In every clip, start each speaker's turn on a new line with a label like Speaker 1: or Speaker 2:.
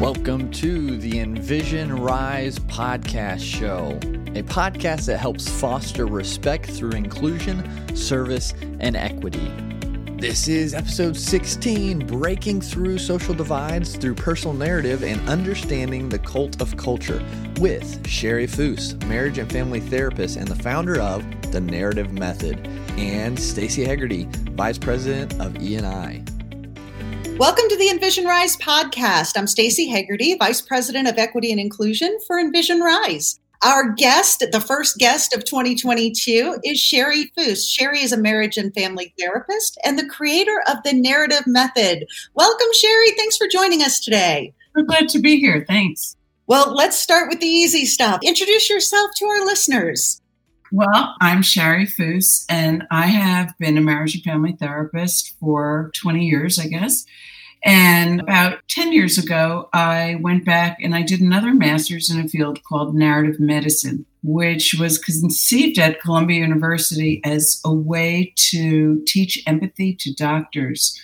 Speaker 1: Welcome to the Envision Rise podcast show, a podcast that helps foster respect through inclusion, service, and equity. This is episode 16 Breaking Through Social Divides Through Personal Narrative and Understanding the Cult of Culture with Sherry Foose, marriage and family therapist and the founder of The Narrative Method, and Stacy Hegarty, vice president of E&I.
Speaker 2: Welcome to the Envision Rise podcast. I'm Stacy Hegarty, Vice President of Equity and Inclusion for Envision Rise. Our guest, the first guest of 2022, is Sherry Foose. Sherry is a marriage and family therapist and the creator of the Narrative Method. Welcome, Sherry. Thanks for joining us today.
Speaker 3: I'm glad to be here. Thanks.
Speaker 2: Well, let's start with the easy stuff. Introduce yourself to our listeners.
Speaker 3: Well, I'm Sherry Foose, and I have been a marriage and family therapist for 20 years, I guess. And about 10 years ago, I went back and I did another master's in a field called narrative medicine, which was conceived at Columbia University as a way to teach empathy to doctors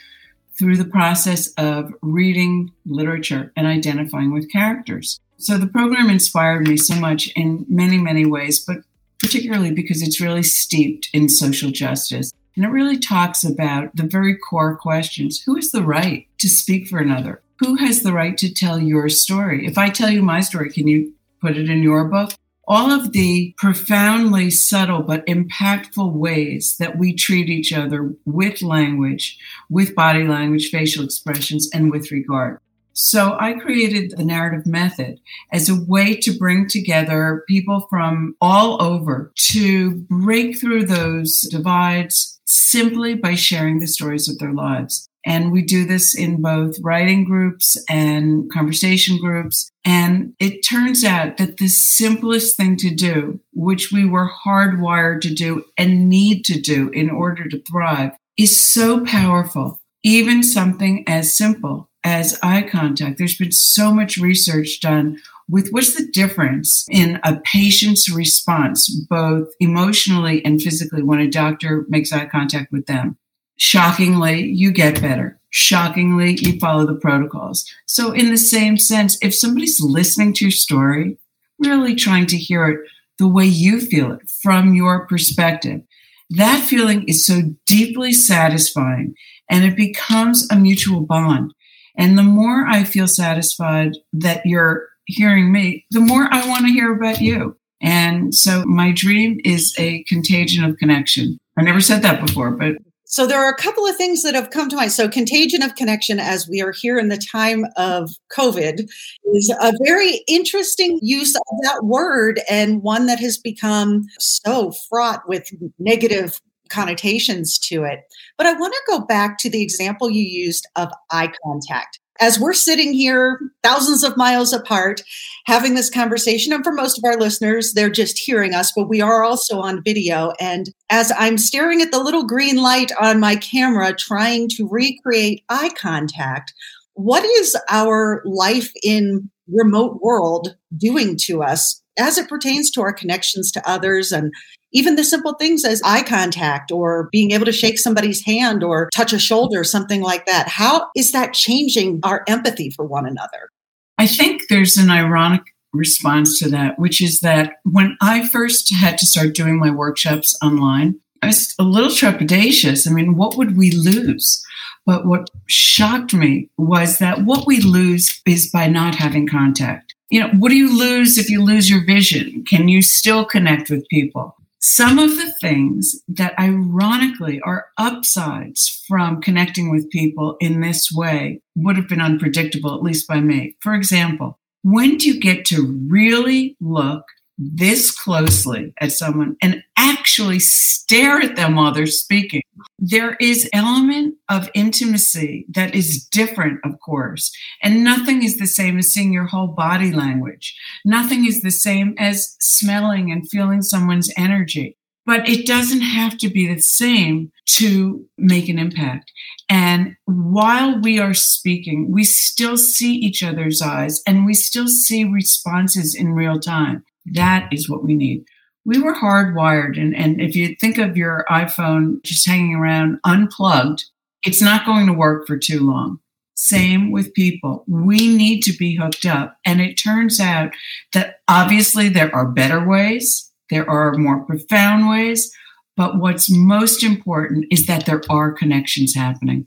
Speaker 3: through the process of reading literature and identifying with characters. So the program inspired me so much in many, many ways, but particularly because it's really steeped in social justice. And it really talks about the very core questions who is the right to speak for another? Who has the right to tell your story? If I tell you my story, can you put it in your book? All of the profoundly subtle but impactful ways that we treat each other with language, with body language, facial expressions, and with regard. So I created the narrative method as a way to bring together people from all over to break through those divides simply by sharing the stories of their lives. And we do this in both writing groups and conversation groups. And it turns out that the simplest thing to do, which we were hardwired to do and need to do in order to thrive, is so powerful. Even something as simple as eye contact. There's been so much research done with what's the difference in a patient's response, both emotionally and physically, when a doctor makes eye contact with them. Shockingly, you get better. Shockingly, you follow the protocols. So, in the same sense, if somebody's listening to your story, really trying to hear it the way you feel it from your perspective, that feeling is so deeply satisfying and it becomes a mutual bond. And the more I feel satisfied that you're hearing me, the more I want to hear about you. And so my dream is a contagion of connection. I never said that before, but.
Speaker 2: So there are a couple of things that have come to mind. So contagion of connection, as we are here in the time of COVID, is a very interesting use of that word and one that has become so fraught with negative connotations to it. But I want to go back to the example you used of eye contact. As we're sitting here thousands of miles apart having this conversation, and for most of our listeners, they're just hearing us, but we are also on video. And as I'm staring at the little green light on my camera, trying to recreate eye contact, what is our life in remote world doing to us as it pertains to our connections to others and even the simple things as eye contact or being able to shake somebody's hand or touch a shoulder, something like that. How is that changing our empathy for one another?
Speaker 3: I think there's an ironic response to that, which is that when I first had to start doing my workshops online, I was a little trepidatious. I mean, what would we lose? But what shocked me was that what we lose is by not having contact. You know, what do you lose if you lose your vision? Can you still connect with people? Some of the things that ironically are upsides from connecting with people in this way would have been unpredictable, at least by me. For example, when do you get to really look this closely at someone and actually stare at them while they're speaking. There is element of intimacy that is different, of course, and nothing is the same as seeing your whole body language. Nothing is the same as smelling and feeling someone's energy. But it doesn't have to be the same to make an impact. And while we are speaking, we still see each other's eyes and we still see responses in real time. That is what we need. We were hardwired. And, and if you think of your iPhone just hanging around unplugged, it's not going to work for too long. Same with people. We need to be hooked up. And it turns out that obviously there are better ways, there are more profound ways, but what's most important is that there are connections happening.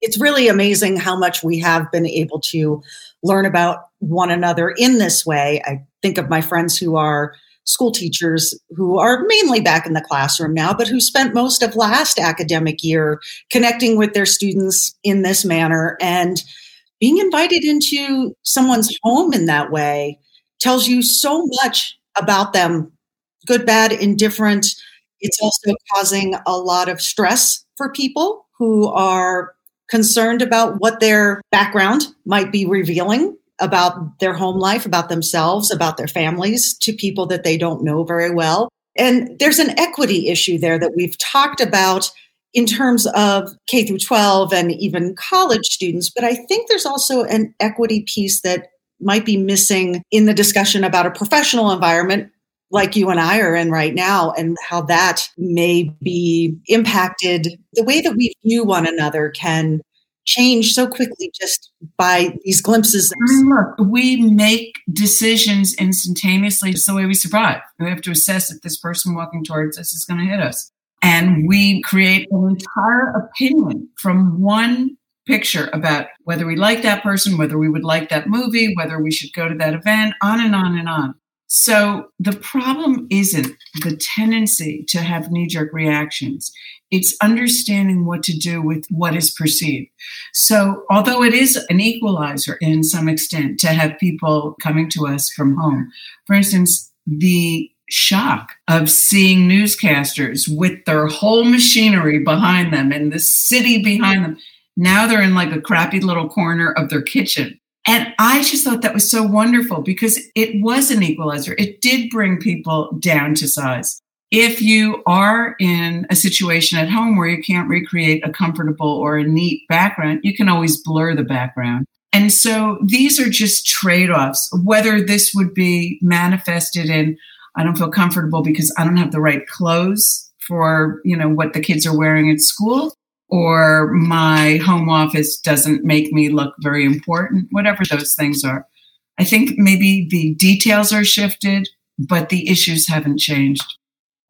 Speaker 2: It's really amazing how much we have been able to learn about one another in this way. I think of my friends who are school teachers who are mainly back in the classroom now, but who spent most of last academic year connecting with their students in this manner and being invited into someone's home in that way tells you so much about them good, bad, indifferent. It's also causing a lot of stress for people who are concerned about what their background might be revealing about their home life, about themselves, about their families to people that they don't know very well. And there's an equity issue there that we've talked about in terms of K through 12 and even college students. But I think there's also an equity piece that might be missing in the discussion about a professional environment like you and I are in right now, and how that may be impacted. The way that we view one another can change so quickly just by these glimpses.
Speaker 3: I mean, look, we make decisions instantaneously. It's the way we survive. We have to assess if this person walking towards us is going to hit us. And we create an entire opinion from one picture about whether we like that person, whether we would like that movie, whether we should go to that event, on and on and on. So the problem isn't the tendency to have knee jerk reactions. It's understanding what to do with what is perceived. So although it is an equalizer in some extent to have people coming to us from home, for instance, the shock of seeing newscasters with their whole machinery behind them and the city behind them. Now they're in like a crappy little corner of their kitchen and I just thought that was so wonderful because it was an equalizer. It did bring people down to size. If you are in a situation at home where you can't recreate a comfortable or a neat background, you can always blur the background. And so these are just trade offs. Whether this would be manifested in, I don't feel comfortable because I don't have the right clothes for, you know, what the kids are wearing at school, or my home office doesn't make me look very important, whatever those things are. I think maybe the details are shifted, but the issues haven't changed.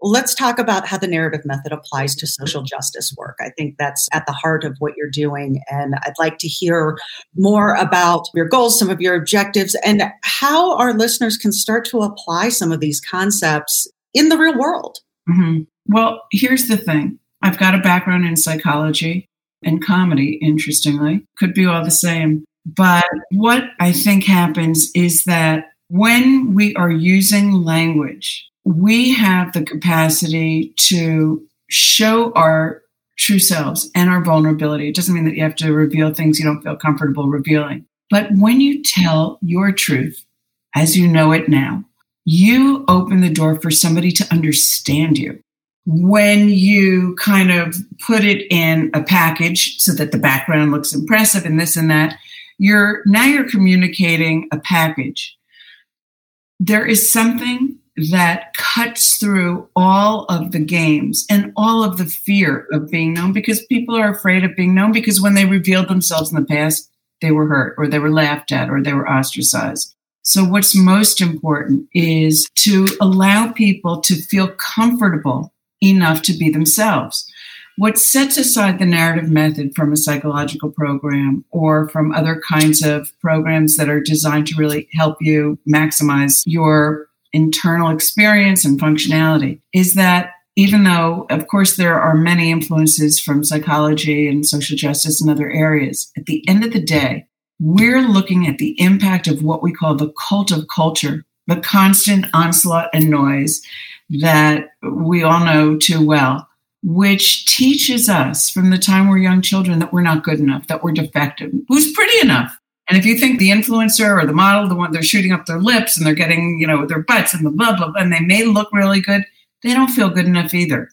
Speaker 2: Let's talk about how the narrative method applies to social justice work. I think that's at the heart of what you're doing. And I'd like to hear more about your goals, some of your objectives, and how our listeners can start to apply some of these concepts in the real world.
Speaker 3: Mm-hmm. Well, here's the thing I've got a background in psychology and comedy, interestingly. Could be all the same. But what I think happens is that when we are using language, we have the capacity to show our true selves and our vulnerability. It doesn't mean that you have to reveal things you don't feel comfortable revealing. But when you tell your truth as you know it now, you open the door for somebody to understand you when you kind of put it in a package so that the background looks impressive and this and that, you're now you're communicating a package. There is something that cuts through all of the games and all of the fear of being known because people are afraid of being known because when they revealed themselves in the past, they were hurt or they were laughed at or they were ostracized. So, what's most important is to allow people to feel comfortable enough to be themselves. What sets aside the narrative method from a psychological program or from other kinds of programs that are designed to really help you maximize your internal experience and functionality is that even though, of course, there are many influences from psychology and social justice and other areas, at the end of the day, we're looking at the impact of what we call the cult of culture, the constant onslaught and noise that we all know too well, which teaches us from the time we're young children that we're not good enough, that we're defective. Who's pretty enough? And if you think the influencer or the model, the one they're shooting up their lips and they're getting, you know, their butts and the blah, blah, blah, and they may look really good, they don't feel good enough either.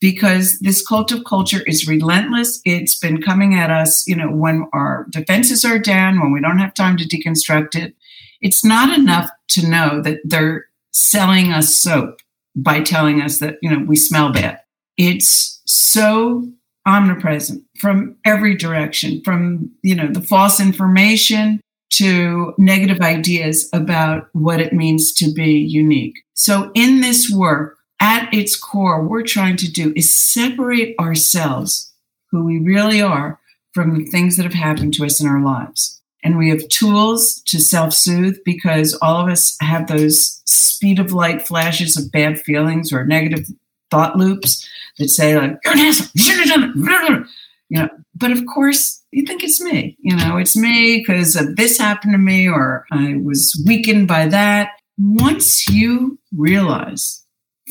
Speaker 3: Because this cult of culture is relentless. It's been coming at us, you know, when our defenses are down, when we don't have time to deconstruct it. It's not enough to know that they're selling us soap by telling us that, you know, we smell bad. It's so omnipresent from every direction, from, you know, the false information to negative ideas about what it means to be unique. So in this work, at its core, we're trying to do is separate ourselves, who we really are, from the things that have happened to us in our lives. And we have tools to self soothe because all of us have those speed of light flashes of bad feelings or negative thought loops that say, like, you're an asshole, you know, but of course, you think it's me. You know, it's me because this happened to me or I was weakened by that. Once you realize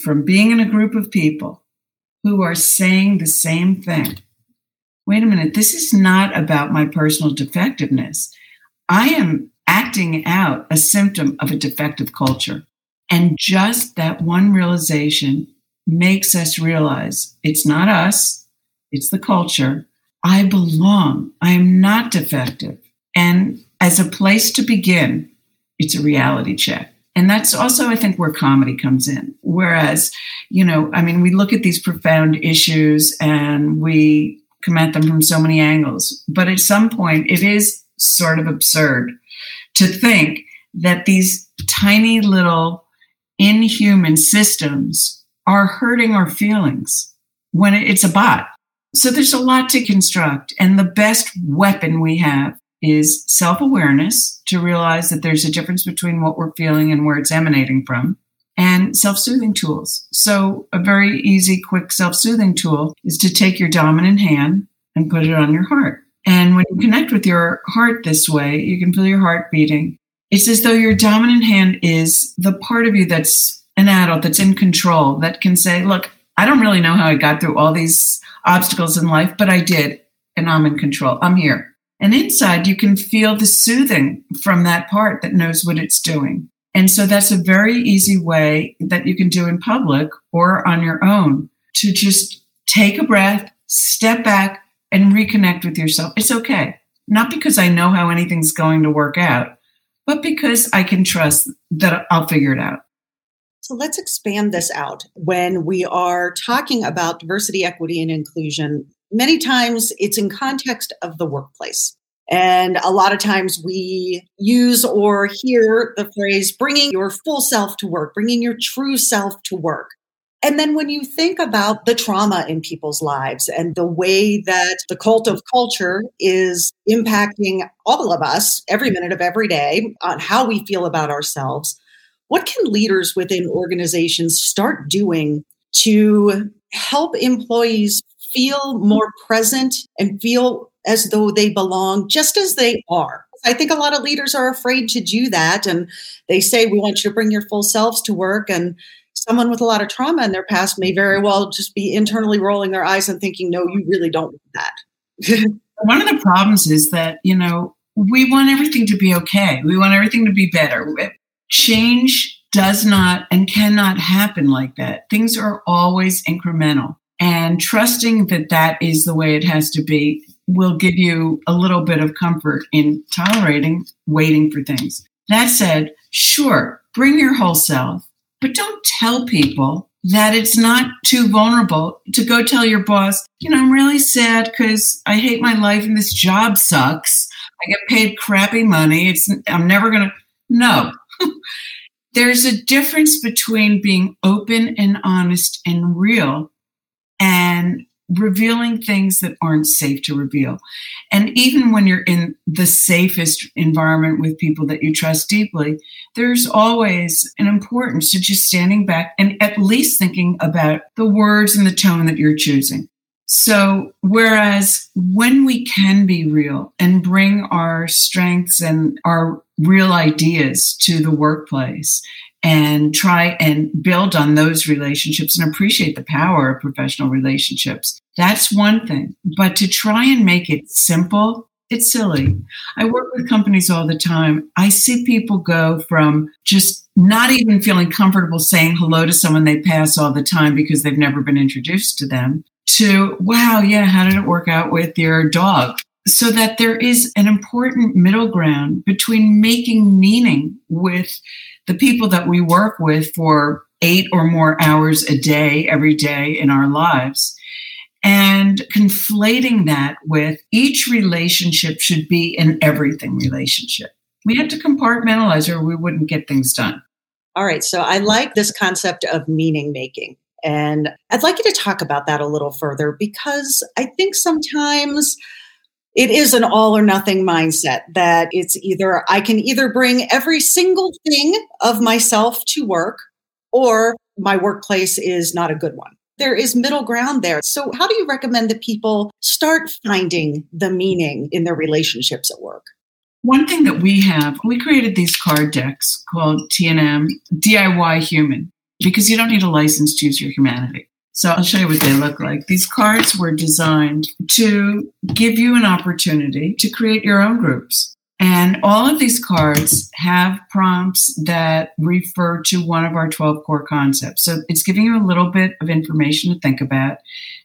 Speaker 3: from being in a group of people who are saying the same thing, wait a minute, this is not about my personal defectiveness. I am acting out a symptom of a defective culture. And just that one realization makes us realize it's not us, it's the culture. I belong. I am not defective. And as a place to begin, it's a reality check. And that's also, I think, where comedy comes in. Whereas, you know, I mean, we look at these profound issues and we come at them from so many angles. But at some point, it is sort of absurd to think that these tiny little inhuman systems are hurting our feelings when it's a bot. So there's a lot to construct. And the best weapon we have is self awareness to realize that there's a difference between what we're feeling and where it's emanating from, and self soothing tools. So, a very easy, quick self soothing tool is to take your dominant hand and put it on your heart. And when you connect with your heart this way, you can feel your heart beating. It's as though your dominant hand is the part of you that's an adult, that's in control, that can say, Look, I don't really know how I got through all these obstacles in life, but I did, and I'm in control. I'm here. And inside, you can feel the soothing from that part that knows what it's doing. And so that's a very easy way that you can do in public or on your own to just take a breath, step back, and reconnect with yourself. It's okay. Not because I know how anything's going to work out, but because I can trust that I'll figure it out.
Speaker 2: So let's expand this out. When we are talking about diversity, equity, and inclusion, many times it's in context of the workplace. And a lot of times we use or hear the phrase bringing your full self to work, bringing your true self to work. And then when you think about the trauma in people's lives and the way that the cult of culture is impacting all of us every minute of every day on how we feel about ourselves, what can leaders within organizations start doing to help employees feel more present and feel as though they belong just as they are. I think a lot of leaders are afraid to do that. And they say, we want you to bring your full selves to work. And someone with a lot of trauma in their past may very well just be internally rolling their eyes and thinking, no, you really don't want that.
Speaker 3: One of the problems is that, you know, we want everything to be okay. We want everything to be better. Change does not and cannot happen like that. Things are always incremental and trusting that that is the way it has to be will give you a little bit of comfort in tolerating waiting for things. That said, sure, bring your whole self, but don't tell people that it's not too vulnerable to go tell your boss, you know, I'm really sad because I hate my life and this job sucks. I get paid crappy money. It's I'm never gonna no. There's a difference between being open and honest and real and revealing things that aren't safe to reveal. And even when you're in the safest environment with people that you trust deeply, there's always an importance to just standing back and at least thinking about the words and the tone that you're choosing. So, whereas when we can be real and bring our strengths and our real ideas to the workplace and try and build on those relationships and appreciate the power of professional relationships. That's one thing. But to try and make it simple, it's silly. I work with companies all the time. I see people go from just not even feeling comfortable saying hello to someone they pass all the time because they've never been introduced to them to, wow, yeah, how did it work out with your dog? So that there is an important middle ground between making meaning with the people that we work with for eight or more hours a day, every day in our lives, and conflating that with each relationship should be an everything relationship. We had to compartmentalize or we wouldn't get things done.
Speaker 2: All right. So I like this concept of meaning making. And I'd like you to talk about that a little further because I think sometimes it is an all or nothing mindset that it's either I can either bring every single thing of myself to work or my workplace is not a good one. There is middle ground there. So, how do you recommend that people start finding the meaning in their relationships at work?
Speaker 3: One thing that we have, we created these card decks called TNM DIY Human because you don't need a license to use your humanity. So I'll show you what they look like. These cards were designed to give you an opportunity to create your own groups. And all of these cards have prompts that refer to one of our 12 core concepts. So it's giving you a little bit of information to think about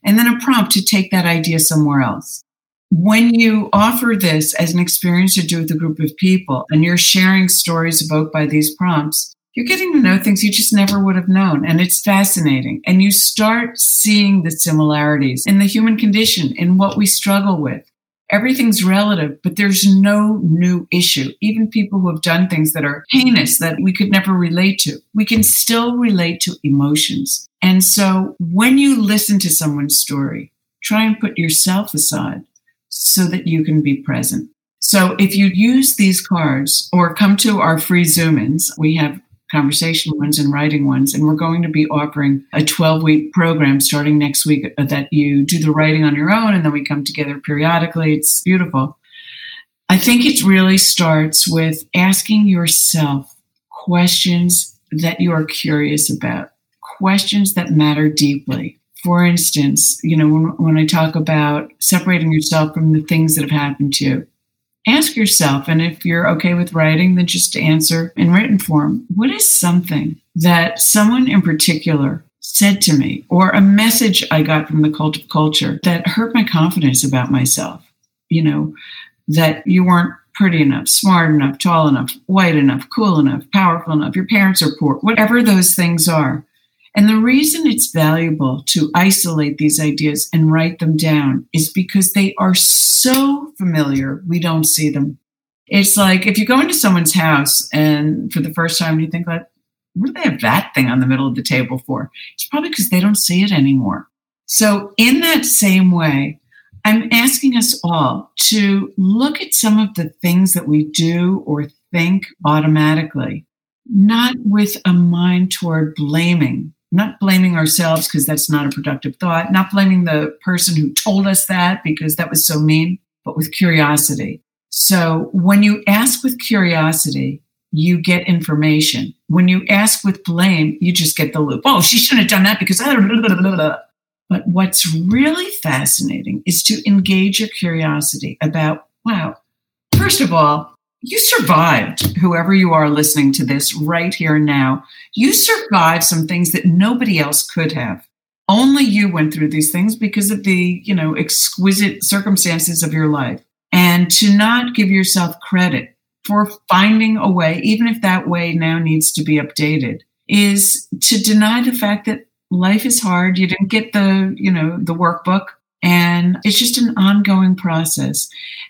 Speaker 3: and then a prompt to take that idea somewhere else. When you offer this as an experience to do with a group of people and you're sharing stories evoked by these prompts, you're getting to know things you just never would have known. And it's fascinating. And you start seeing the similarities in the human condition, in what we struggle with. Everything's relative, but there's no new issue. Even people who have done things that are heinous that we could never relate to, we can still relate to emotions. And so when you listen to someone's story, try and put yourself aside so that you can be present. So if you use these cards or come to our free Zoom ins, we have conversation ones and writing ones. And we're going to be offering a 12 week program starting next week uh, that you do the writing on your own and then we come together periodically. It's beautiful. I think it really starts with asking yourself questions that you are curious about, questions that matter deeply. For instance, you know, when, when I talk about separating yourself from the things that have happened to you, ask yourself, and if you're okay with writing, then just answer in written form. What is something that someone in particular said to me, or a message I got from the cult of culture that hurt my confidence about myself? You know, that you weren't pretty enough, smart enough, tall enough, white enough, cool enough, powerful enough, your parents are poor, whatever those things are. And the reason it's valuable to isolate these ideas and write them down is because they are so familiar, we don't see them. It's like if you go into someone's house and for the first time you think like, what do they have that thing on the middle of the table for? It's probably because they don't see it anymore. So in that same way, I'm asking us all to look at some of the things that we do or think automatically, not with a mind toward blaming not blaming ourselves because that's not a productive thought, not blaming the person who told us that because that was so mean, but with curiosity. So when you ask with curiosity, you get information. When you ask with blame, you just get the loop. Oh, she shouldn't have done that because. I but what's really fascinating is to engage your curiosity about, wow, first of all, you survived, whoever you are listening to this right here now. You survived some things that nobody else could have. Only you went through these things because of the, you know, exquisite circumstances of your life. And to not give yourself credit for finding a way, even if that way now needs to be updated, is to deny the fact that life is hard. You didn't get the, you know, the workbook and it's just an ongoing process.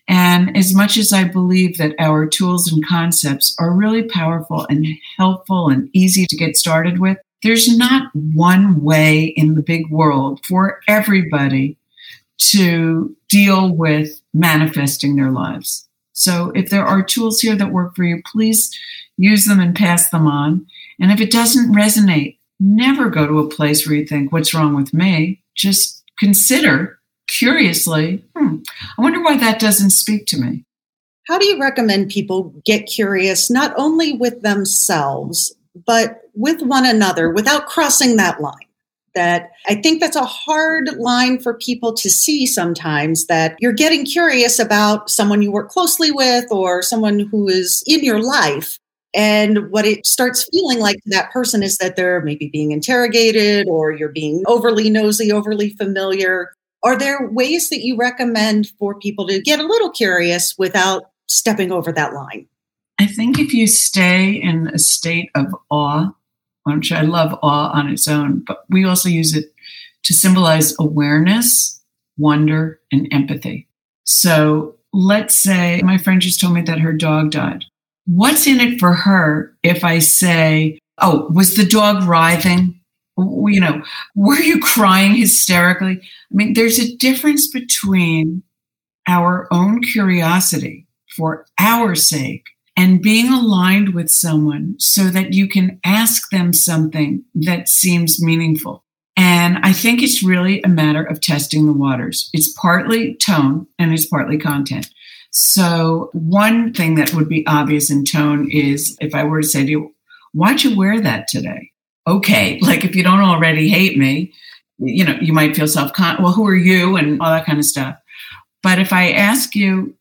Speaker 3: And as much as I believe that our tools and concepts are really powerful and helpful and easy to get started with, there's not one way in the big world for everybody to deal with manifesting their lives. So if there are tools here that work for you, please use them and pass them on. And if it doesn't resonate, never go to a place where you think, what's wrong with me? Just consider curiously, hmm, I wonder why that doesn't speak to me.
Speaker 2: How do you recommend people get curious, not only with themselves, but with one another without crossing that line? That I think that's a hard line for people to see sometimes that you're getting curious about someone you work closely with or someone who is in your life. And what it starts feeling like to that person is that they're maybe being interrogated or you're being overly nosy, overly familiar. Are there ways that you recommend for people to get a little curious without stepping over that line?
Speaker 3: I think if you stay in a state of awe, which I love awe on its own, but we also use it to symbolize awareness. wonder, and empathy. So let's say my friend just told me that her dog died. What's in it for her if I say, Oh, was the dog writhing? You know, were you crying hysterically? I mean, there's a difference between our own curiosity for our sake and being aligned with someone so that you can ask them something that seems meaningful. And I think it's really a matter of testing the waters. It's partly tone and it's partly content. So, one thing that would be obvious in tone is if I were to say to you, Why'd you wear that today? Okay, like if you don't already hate me, you know, you might feel self conscious. Well, who are you? And all that kind of stuff. But if I ask you,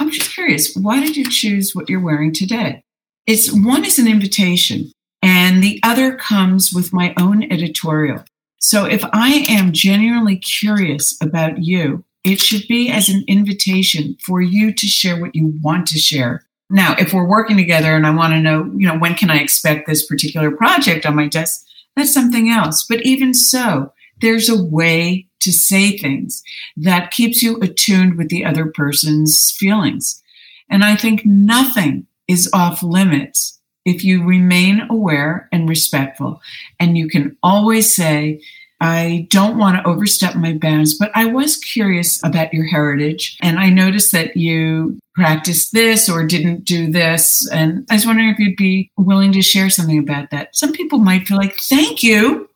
Speaker 3: I'm just curious, why did you choose what you're wearing today? It's one is an invitation, and the other comes with my own editorial. So if I am genuinely curious about you, it should be as an invitation for you to share what you want to share. Now, if we're working together and I want to know, you know, when can I expect this particular project on my desk, that's something else. But even so, there's a way to say things that keeps you attuned with the other person's feelings. And I think nothing is off limits if you remain aware and respectful. And you can always say, I don't want to overstep my bounds, but I was curious about your heritage. And I noticed that you practiced this or didn't do this. And I was wondering if you'd be willing to share something about that. Some people might feel like, thank you.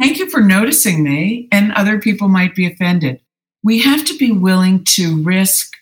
Speaker 3: Thank you for noticing me. And other people might be offended. We have to be willing to risk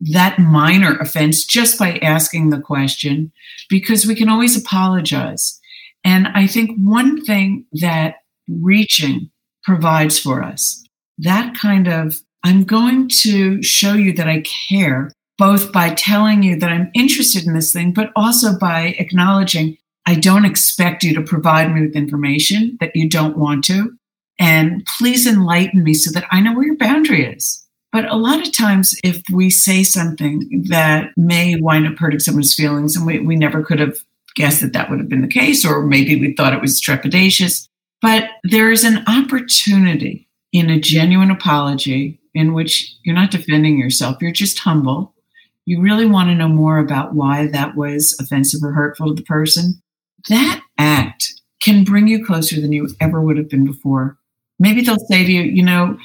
Speaker 3: that minor offense just by asking the question because we can always apologize. And I think one thing that reaching provides for us, that kind of, I'm going to show you that I care, both by telling you that I'm interested in this thing, but also by acknowledging I don't expect you to provide me with information that you don't want to. And please enlighten me so that I know where your boundary is. But a lot of times, if we say something that may wind up hurting someone's feelings, and we, we never could have guessed that that would have been the case, or maybe we thought it was trepidatious, but there is an opportunity in a genuine apology in which you're not defending yourself, you're just humble. You really want to know more about why that was offensive or hurtful to the person that act can bring you closer than you ever would have been before. Maybe they'll say to you, you know,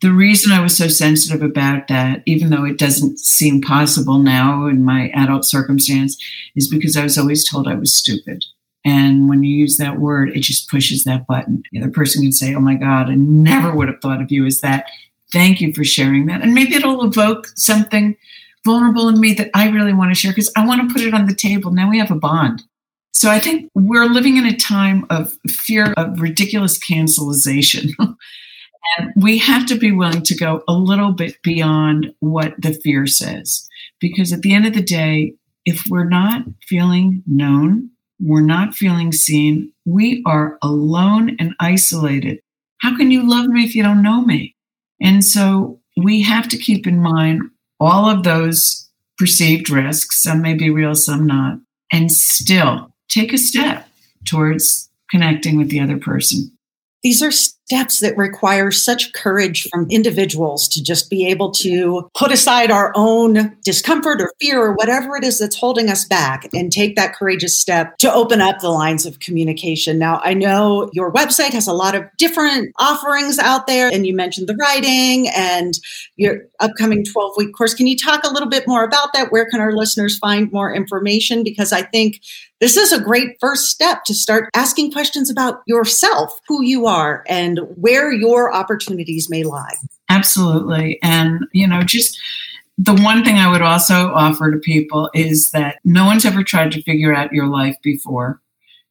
Speaker 3: the reason I was so sensitive about that, even though it doesn't seem possible now in my adult circumstance, is because I was always told I was stupid. And when you use that word, it just pushes that button. The other person can say, Oh my God, I never would have thought of you as that. Thank you for sharing that. And maybe it'll evoke something vulnerable in me that I really want to share because I want to put it on the table. Now we have a bond. So I think we're living in a time of fear of ridiculous cancelization. and we have to be willing to go a little bit beyond what the fear says. Because at the end of the day, if we're not feeling known, we're not feeling seen, we are alone and isolated. How can you love me if you don't know me? And so we have to keep in mind all of those perceived risks. Some may be real, some not. And still take a step towards connecting with the other person.
Speaker 2: These are steps that require such courage from individuals to just be able to put aside our own discomfort or fear or whatever it is that's holding us back and take that courageous step to open up the lines of communication. Now, I know your website has a lot of different offerings out there, and you mentioned the writing and your upcoming 12 week course. Can you talk a little bit more about that? Where can our listeners find more information? Because I think this is a great first step to start asking questions about yourself, who you are, and where your opportunities may lie.
Speaker 3: Absolutely. And, you know, just the one thing I would also offer to people is that no one's ever tried to figure out your life before.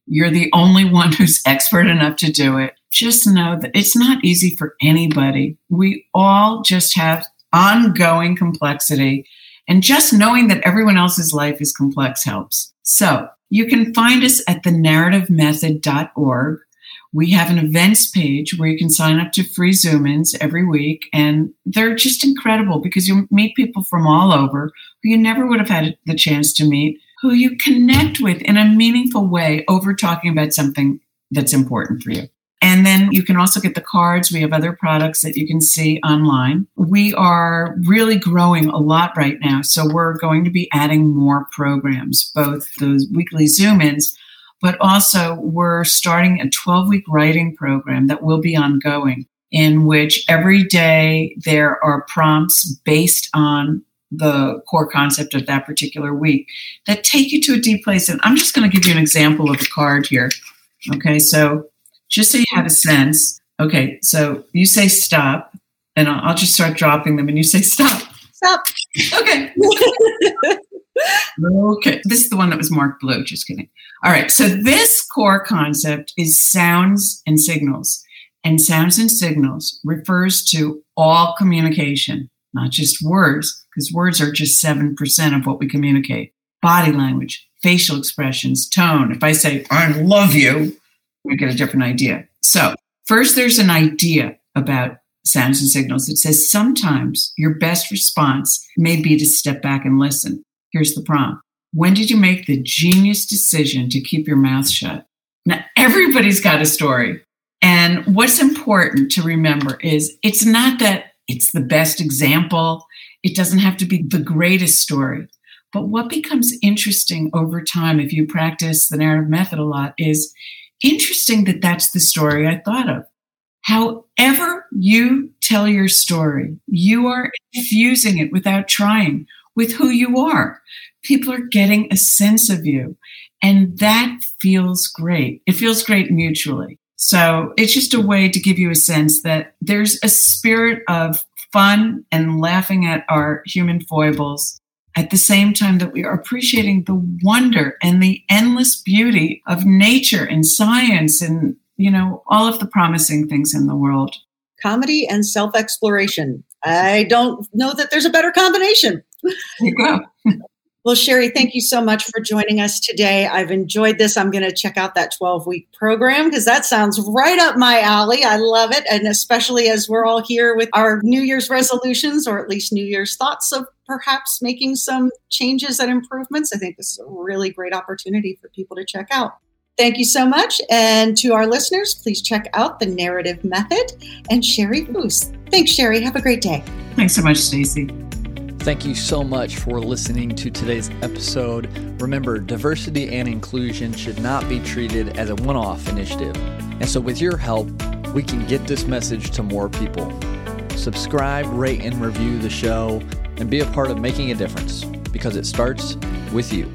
Speaker 3: You're the only one who's expert enough to do it. Just know that it's not easy for anybody. We all just have ongoing complexity. And just knowing that everyone else's life is complex helps. So you can find us at thenarrativemethod.org we have an events page where you can sign up to free Zoom ins every week. And they're just incredible because you meet people from all over who you never would have had the chance to meet, who you connect with in a meaningful way over talking about something that's important for you. And then you can also get the cards. We have other products that you can see online. We are really growing a lot right now. So we're going to be adding more programs, both those weekly Zoom ins, but also we're starting a 12 week writing program that will be ongoing in which every day there are prompts based on the core concept of that particular week that take you to a deep place. And I'm just going to give you an example of a card here. Okay, so just so you have a sense. Okay, so you say stop, and I'll, I'll just start dropping them, and you say stop.
Speaker 2: Stop.
Speaker 3: Okay. okay. This is the one that was marked blue. Just kidding. All right. So this core concept is sounds and signals. And sounds and signals refers to all communication, not just words, because words are just 7% of what we communicate. Body language, facial expressions, tone. If I say, I love you, we get a different idea. So, first, there's an idea about sounds and signals. that says sometimes your best response may be to step back and listen. Here's the prompt When did you make the genius decision to keep your mouth shut? Now, everybody's got a story. And what's important to remember is it's not that it's the best example, it doesn't have to be the greatest story. But what becomes interesting over time, if you practice the narrative method a lot, is interesting that that's the story I thought of. However, you tell your story, you are infusing it without trying with who you are. People are getting a sense of you, and that feels great. It feels great mutually. So it's just a way to give you a sense that there's a spirit of fun and laughing at our human foibles at the same time that we are appreciating the wonder and the endless beauty of nature and science and you know all of the promising things in the world
Speaker 2: comedy and self-exploration i don't know that there's a better combination
Speaker 3: you go
Speaker 2: well sherry thank you so much for joining us today i've enjoyed this i'm going to check out that 12 week program because that sounds right up my alley i love it and especially as we're all here with our new year's resolutions or at least new year's thoughts of perhaps making some changes and improvements, I think this is a really great opportunity for people to check out. Thank you so much. And to our listeners, please check out the narrative method and Sherry Foos. Thanks, Sherry. Have a great day.
Speaker 3: Thanks so much, Stacy.
Speaker 1: Thank you so much for listening to today's episode. Remember, diversity and inclusion should not be treated as a one off initiative. And so, with your help, we can get this message to more people. Subscribe, rate, and review the show and be a part of making a difference because it starts with you.